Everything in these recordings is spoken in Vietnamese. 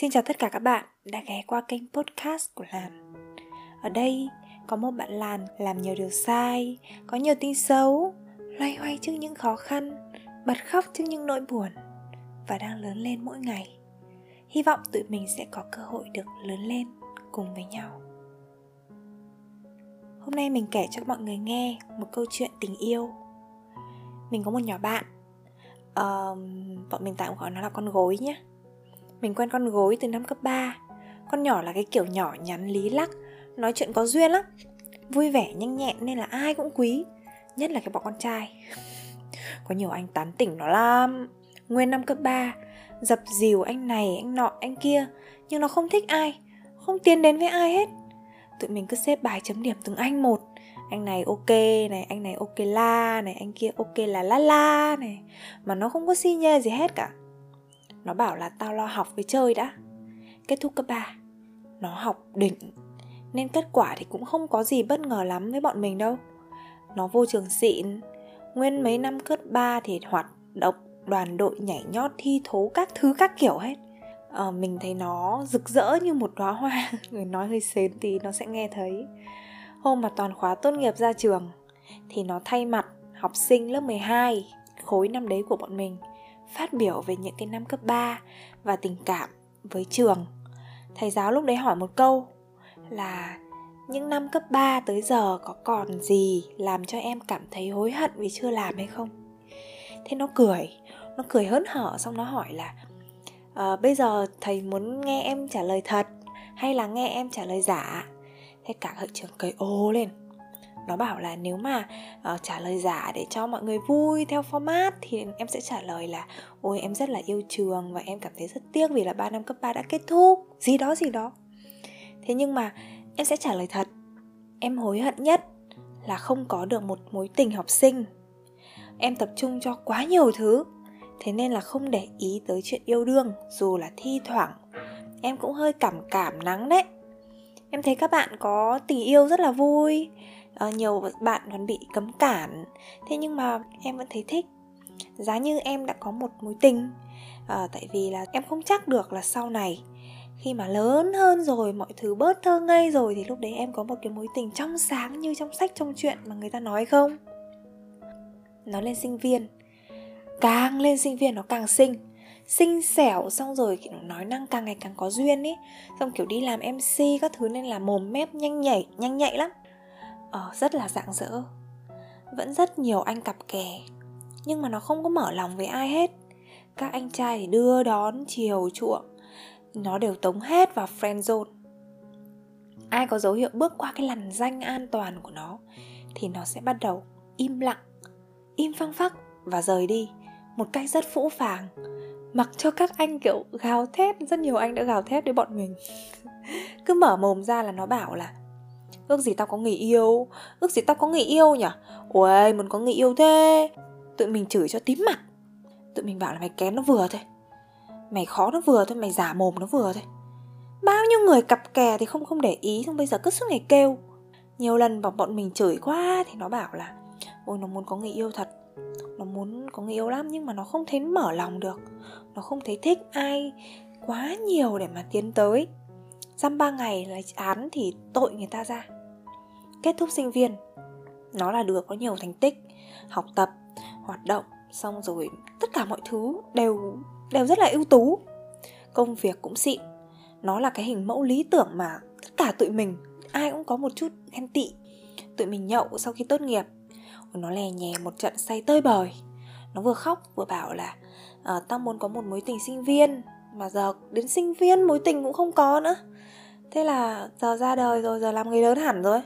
Xin chào tất cả các bạn đã ghé qua kênh podcast của Lan Ở đây có một bạn Lan làm nhiều điều sai, có nhiều tin xấu Loay hoay trước những khó khăn, bật khóc trước những nỗi buồn Và đang lớn lên mỗi ngày. Hy vọng tụi mình sẽ có cơ hội được lớn lên cùng với nhau. Hôm nay mình kể cho mọi người nghe một câu chuyện tình yêu. Mình có một nhỏ bạn. Uh, Bọn mình tạm gọi nó là con gối nhé mình quen con gối từ năm cấp 3 Con nhỏ là cái kiểu nhỏ nhắn lý lắc Nói chuyện có duyên lắm. Vui vẻ nhanh nhẹn nên là ai cũng quý Nhất là cái bọn con trai. Có nhiều anh tán tỉnh nó lắm. Nguyên năm cấp 3 Dập dìu anh này, anh nọ, anh kia Nhưng nó không thích ai Không tiến đến với ai hết. Tụi mình cứ xếp bài chấm điểm từng anh một. Anh này ok này anh này ok la này anh kia ok là la la này. Mà nó không có si nhê gì hết cả nó bảo là tao lo học với chơi đã. Kết thúc cấp 3 Nó học đỉnh Nên kết quả thì cũng không có gì bất ngờ lắm với bọn mình đâu. Nó vô trường xịn. Nguyên mấy năm cấp 3 thì hoạt động đoàn đội nhảy nhót thi thố các thứ các kiểu hết. À, Mình thấy nó rực rỡ như một đóa hoa. Người nói hơi xến tí nó sẽ nghe thấy. Hôm mà toàn khóa tốt nghiệp ra trường Thì nó thay mặt học sinh lớp 12 Khối năm đấy của bọn mình phát biểu về những cái năm cấp 3 và tình cảm với trường. Thầy giáo lúc đấy hỏi một câu là những năm cấp 3 tới giờ có còn gì làm cho em cảm thấy hối hận vì chưa làm hay không? Thế nó cười, nó cười hớn hở xong nó hỏi là à, bây giờ thầy muốn nghe em trả lời thật hay là nghe em trả lời giả? Thế cả hội trường cười ô lên nó bảo là nếu mà uh, trả lời giả để cho mọi người vui theo format thì em sẽ trả lời là ôi em rất là yêu trường và em cảm thấy rất tiếc vì là 3 năm cấp 3 đã kết thúc. Gì đó gì đó. Thế nhưng mà em sẽ trả lời thật. Em hối hận nhất là không có được một mối tình học sinh. Em tập trung cho quá nhiều thứ thế nên là không để ý tới chuyện yêu đương dù là thi thoảng. Em cũng hơi cảm cảm nắng đấy. Em thấy các bạn có tình yêu rất là vui uh, nhiều bạn còn bị cấm cản. Thế nhưng mà em vẫn thấy thích. Giá như em đã có một mối tình. Uh, tại vì là em không chắc được là sau này khi mà lớn hơn rồi mọi thứ bớt thơ ngây rồi thì lúc đấy em có một cái mối tình trong sáng như trong sách trong chuyện mà người ta nói không? Nó lên sinh viên. Càng lên sinh viên nó càng xinh. Xinh xẻo xong rồi kiểu nói năng càng ngày càng có duyên ấy xong kiểu đi làm mc các thứ nên là mồm mép nhanh nhảy nhanh nhạy lắm. Ờ, rất là rạng rỡ. Vẫn rất nhiều anh cặp kè, nhưng mà nó không có mở lòng với ai hết. Các anh trai thì đưa đón chiều chuộng, nó đều tống hết vào friend zone. Ai có dấu hiệu bước qua cái lằn danh an toàn của nó, thì nó sẽ bắt đầu im lặng, im phăng phắc và rời đi một cách rất phũ phàng. Mặc cho các anh, kiểu, gào thét, rất nhiều anh đã gào thét với bọn mình. Cứ mở mồm ra là nó bảo là Ước gì tao có người yêu. Ước gì tao có người yêu nhỉ? Ôi muốn có người yêu thế. Tụi mình chửi cho tím mặt. Tụi mình bảo là mày kén nó vừa thôi. Mày khó nó vừa thôi, Mày giả mồm nó vừa thôi. Bao nhiêu người cặp kè thì không không để ý, Xong bây giờ cứ suốt ngày kêu. Nhiều lần bọn bọn mình chửi quá Thì nó bảo là, Ôi, nó muốn có người yêu thật. Nó muốn có người yêu lắm Nhưng mà nó không thấy mở lòng được. Nó không thấy thích ai quá nhiều để mà tiến tới. Dăm ba ngày là án thì tội người ta ra. Kết thúc sinh viên nó là đứa có nhiều thành tích học tập hoạt động xong rồi tất cả mọi thứ đều đều rất là ưu tú. Công việc cũng xịn nó là cái hình mẫu lý tưởng mà tất cả tụi mình ai cũng có một chút ghen tị. Tụi mình nhậu sau khi tốt nghiệp nó lè nhè một trận say tơi bời. Nó vừa khóc vừa bảo là à, tao muốn có một mối tình sinh viên mà giờ đến sinh viên mối tình cũng không có nữa thế là giờ ra đời rồi, giờ làm người lớn hẳn rồi.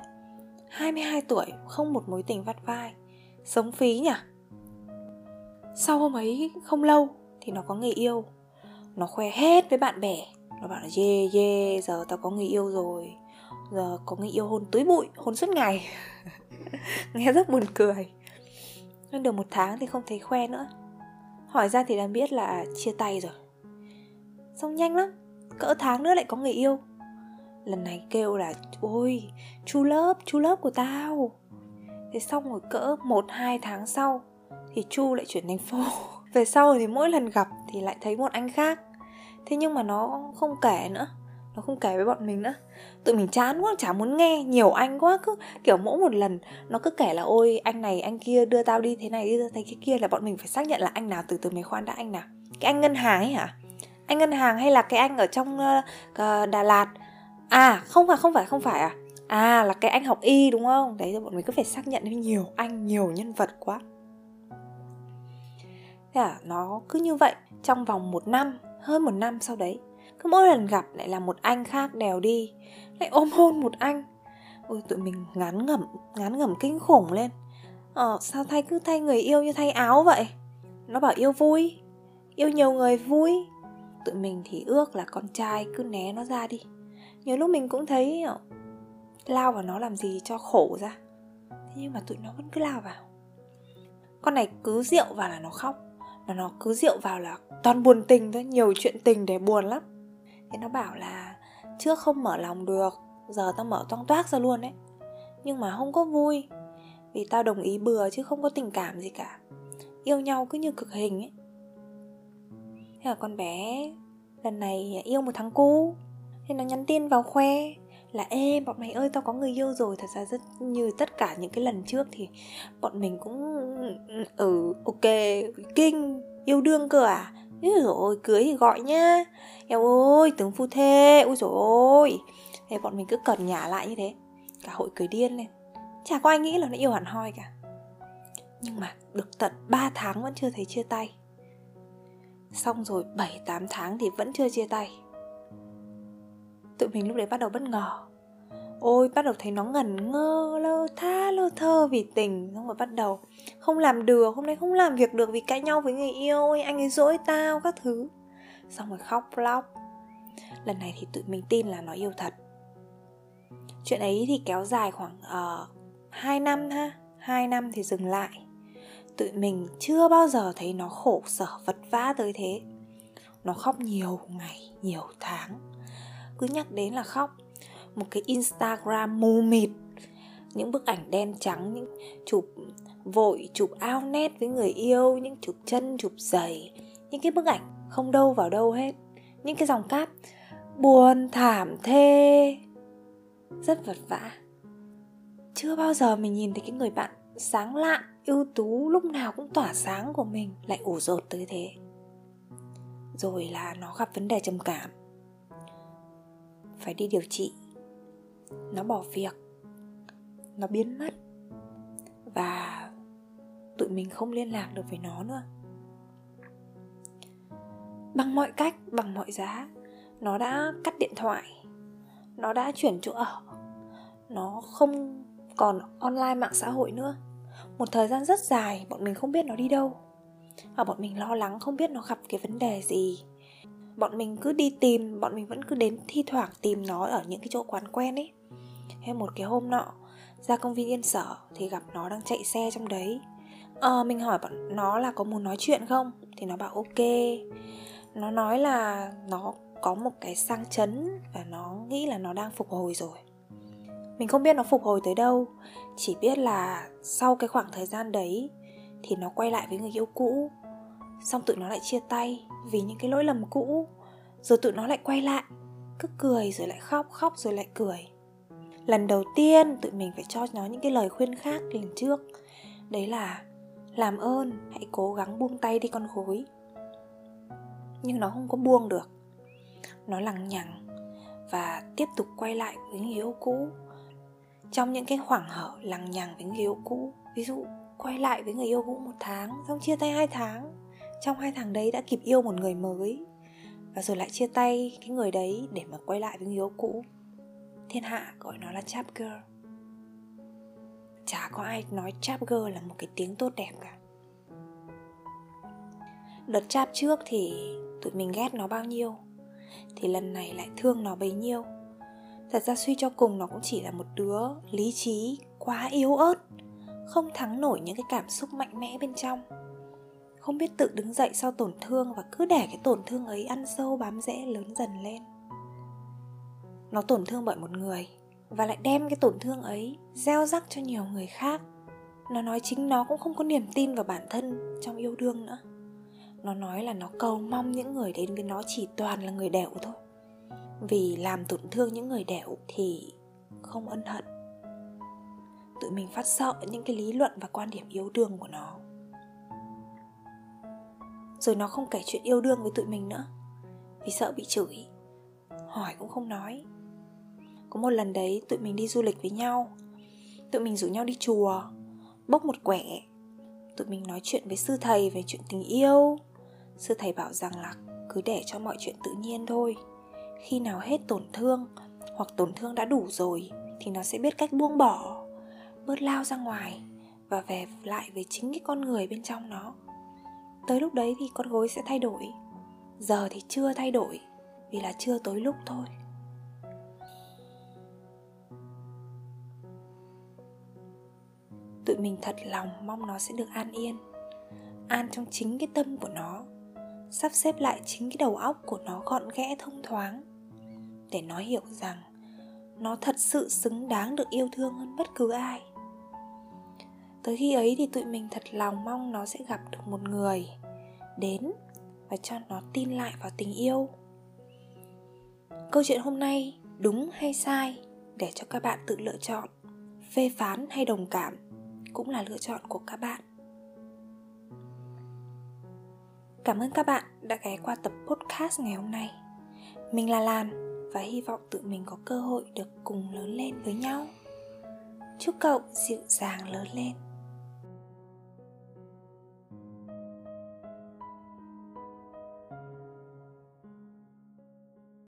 22 tuổi, không một mối tình vắt vai. Sống phí nhỉ? Sau hôm ấy không lâu Thì nó có người yêu. Nó khoe hết với bạn bè. Nó bảo là yeah yeah giờ tao có người yêu rồi. Giờ có người yêu hôn túi bụi, Hôn suốt ngày. Nghe rất buồn cười. Nhưng được một tháng thì không thấy khoe nữa. Hỏi ra thì đã biết là chia tay rồi. Xong nhanh lắm. Cỡ tháng nữa lại có người yêu lần này kêu là ôi chu lớp chu lớp của tao. Thế xong rồi cỡ một hai tháng sau thì chu lại chuyển thành phô về sau thì mỗi lần gặp thì lại thấy một anh khác. Thế nhưng mà nó không kể nữa. Nó không kể với bọn mình nữa. Tụi mình chán quá chả muốn nghe. Nhiều anh quá cứ kiểu mỗi một lần nó cứ kể là ôi anh này anh kia đưa tao đi thế này đi thế cái kia. Là bọn mình phải xác nhận là anh nào từ từ mấy khoan đã anh nào. Cái anh ngân hàng ấy hả? Anh ngân hàng hay là cái anh ở trong uh, Đà Lạt? À không phải không phải không phải à? À là cái anh học y đúng không? Đấy, rồi bọn mình cứ phải xác nhận với nhiều anh, nhiều nhân vật quá. Thế à nó cứ như vậy trong vòng một năm, hơn một năm sau đấy. Cứ mỗi lần gặp lại là một anh khác đèo đi. Lại ôm hôn một anh. Ôi, tụi mình ngán ngẩm ngán ngẩm kinh khủng lên. Ờ sao thay, cứ thay người yêu như thay áo vậy? Nó bảo yêu vui, yêu nhiều người vui. Tụi mình thì ước là con trai cứ né nó ra đi nhiều lúc mình cũng thấy lao vào nó làm gì cho khổ ra. Thế nhưng mà tụi nó vẫn cứ lao vào. Con này cứ rượu vào là nó khóc. Mà nó cứ rượu vào là toàn buồn tình thôi, nhiều chuyện tình để buồn lắm. Thế nó bảo là, trước không mở lòng được, giờ tao mở toang toác ra luôn đấy. Nhưng mà không có vui, vì tao đồng ý bừa chứ không có tình cảm gì cả. Yêu nhau cứ như cực hình ấy. Thế là con bé lần này yêu một thằng cu thì nó nhắn tin vào khoe. Là, ê, bọn mày ơi, tao có người yêu rồi. Thật ra rất như tất cả những cái lần trước thì bọn mình cũng ừ ok, kinh, yêu đương cơ à? Úi rồi cưới thì gọi nhá. Eo ơi tướng phu thê Ui rồi ôi. Thế bọn mình cứ cẩn nhả lại như thế. Cả hội cười điên lên. Chả có ai nghĩ là nó yêu hẳn hoi cả. Nhưng mà được tận 3 tháng vẫn chưa thấy chia tay. Xong rồi 7-8 tháng thì vẫn chưa chia tay. Tụi mình lúc đấy bắt đầu bất ngờ. Ôi bắt đầu thấy nó ngẩn ngơ lơ tha lơ thơ vì tình Xong rồi bắt đầu không làm được Hôm nay không làm việc được vì cãi nhau với người yêu ôi, Anh ấy dỗi tao các thứ. Xong rồi khóc lóc. Lần này thì tụi mình tin là nó yêu thật. Chuyện ấy thì kéo dài khoảng ờ, uh, 2 năm ha 2 năm thì dừng lại. Tụi mình chưa bao giờ thấy nó khổ sở vật vã tới thế. Nó khóc nhiều ngày, nhiều tháng. Cứ nhắc đến là khóc. Một cái Instagram mù mịt, những bức ảnh đen trắng, những chụp vội, chụp ao nét với người yêu, những chụp chân, chụp giày, những cái bức ảnh không đâu vào đâu hết, những cái dòng cáp buồn, thảm, thê, rất vật vã. Chưa bao giờ mình nhìn thấy cái người bạn sáng lạ ưu tú lúc nào cũng tỏa sáng của mình lại ủ rột tới thế. Rồi là nó gặp vấn đề trầm cảm phải đi điều trị. Nó bỏ việc. Nó biến mất. Và tụi mình không liên lạc được với nó nữa. Bằng mọi cách, bằng mọi giá, nó đã cắt điện thoại. Nó đã chuyển chỗ ở. Nó không còn online mạng xã hội nữa. Một thời gian rất dài, bọn mình không biết nó đi đâu. Và bọn mình lo lắng không biết nó gặp cái vấn đề gì bọn mình cứ đi tìm bọn mình vẫn cứ đến thi thoảng tìm nó ở những cái chỗ quán quen ấy. Hay một cái hôm nọ ra công viên yên sở thì gặp nó đang chạy xe trong đấy. À, mình hỏi bọn nó là có muốn nói chuyện không? Thì nó bảo ok. Nó nói là nó có một cái sang chấn và nó nghĩ là nó đang phục hồi rồi. Mình không biết nó phục hồi tới đâu chỉ biết là sau cái khoảng thời gian đấy thì nó quay lại với người yêu cũ xong tụi nó lại chia tay vì những cái lỗi lầm cũ. Rồi tụi nó lại quay lại, cứ cười rồi lại khóc khóc rồi lại cười. Lần đầu tiên tụi mình phải cho nó những cái lời khuyên khác lần trước. Đấy là, làm ơn, hãy cố gắng buông tay đi con khối. Nhưng nó không có buông được. Nó lằng nhằng và tiếp tục quay lại với người yêu cũ. Trong những cái khoảng hở lằng nhằng với người yêu cũ, ví dụ quay lại với người yêu cũ một tháng, xong chia tay hai tháng trong hai tháng đấy đã kịp yêu một người mới. Và rồi lại chia tay cái người đấy để mà quay lại với người yêu cũ. Thiên hạ gọi nó là chap girl. Chả có ai nói chap girl là một cái tiếng tốt đẹp cả. Đợt chap trước thì tụi mình ghét nó bao nhiêu, thì lần này lại thương nó bấy nhiêu. Thật ra suy cho cùng nó cũng chỉ là một đứa lý trí quá yếu ớt, không thắng nổi những cái cảm xúc mạnh mẽ bên trong không biết tự đứng dậy sau tổn thương và cứ để cái tổn thương ấy ăn sâu bám rễ lớn dần lên. Nó tổn thương bởi một người và lại đem cái tổn thương ấy gieo rắc cho nhiều người khác. Nó nói chính nó cũng không có niềm tin vào bản thân trong yêu đương nữa. Nó nói là nó cầu mong những người đến với nó chỉ toàn là người đẻo thôi. Vì làm tổn thương những người đẻo thì không ân hận. Tụi mình phát sợ những cái lý luận và quan điểm yêu đương của nó rồi nó không kể chuyện yêu đương với tụi mình nữa. Vì sợ bị chửi. Hỏi cũng không nói. Có một lần đấy, tụi mình đi du lịch với nhau. Tụi mình rủ nhau đi chùa. Bốc một quẻ. Tụi mình nói chuyện với sư thầy về chuyện tình yêu. Sư thầy bảo rằng là cứ để cho mọi chuyện tự nhiên thôi. Khi nào hết tổn thương, hoặc tổn thương đã đủ rồi, thì nó sẽ biết cách buông bỏ, bớt lao ra ngoài và về lại với chính cái con người bên trong nó tới lúc đấy thì con gối sẽ thay đổi. Giờ thì chưa thay đổi, vì là chưa tới lúc thôi. Tụi mình thật lòng mong nó sẽ được an yên, an trong chính cái tâm của nó, sắp xếp lại chính cái đầu óc của nó gọn ghẽ thông thoáng, để nó hiểu rằng nó thật sự xứng đáng được yêu thương hơn bất cứ ai. Tới khi ấy thì tụi mình thật lòng mong nó sẽ gặp được một người đến và cho nó tin lại vào tình yêu. Câu chuyện hôm nay đúng hay sai để cho các bạn tự lựa chọn, phê phán hay đồng cảm cũng là lựa chọn của các bạn. Cảm ơn các bạn đã ghé qua tập podcast ngày hôm nay. Mình là lan và hy vọng tự mình có cơ hội được cùng lớn lên với nhau. Chúc cậu dịu dàng lớn lên.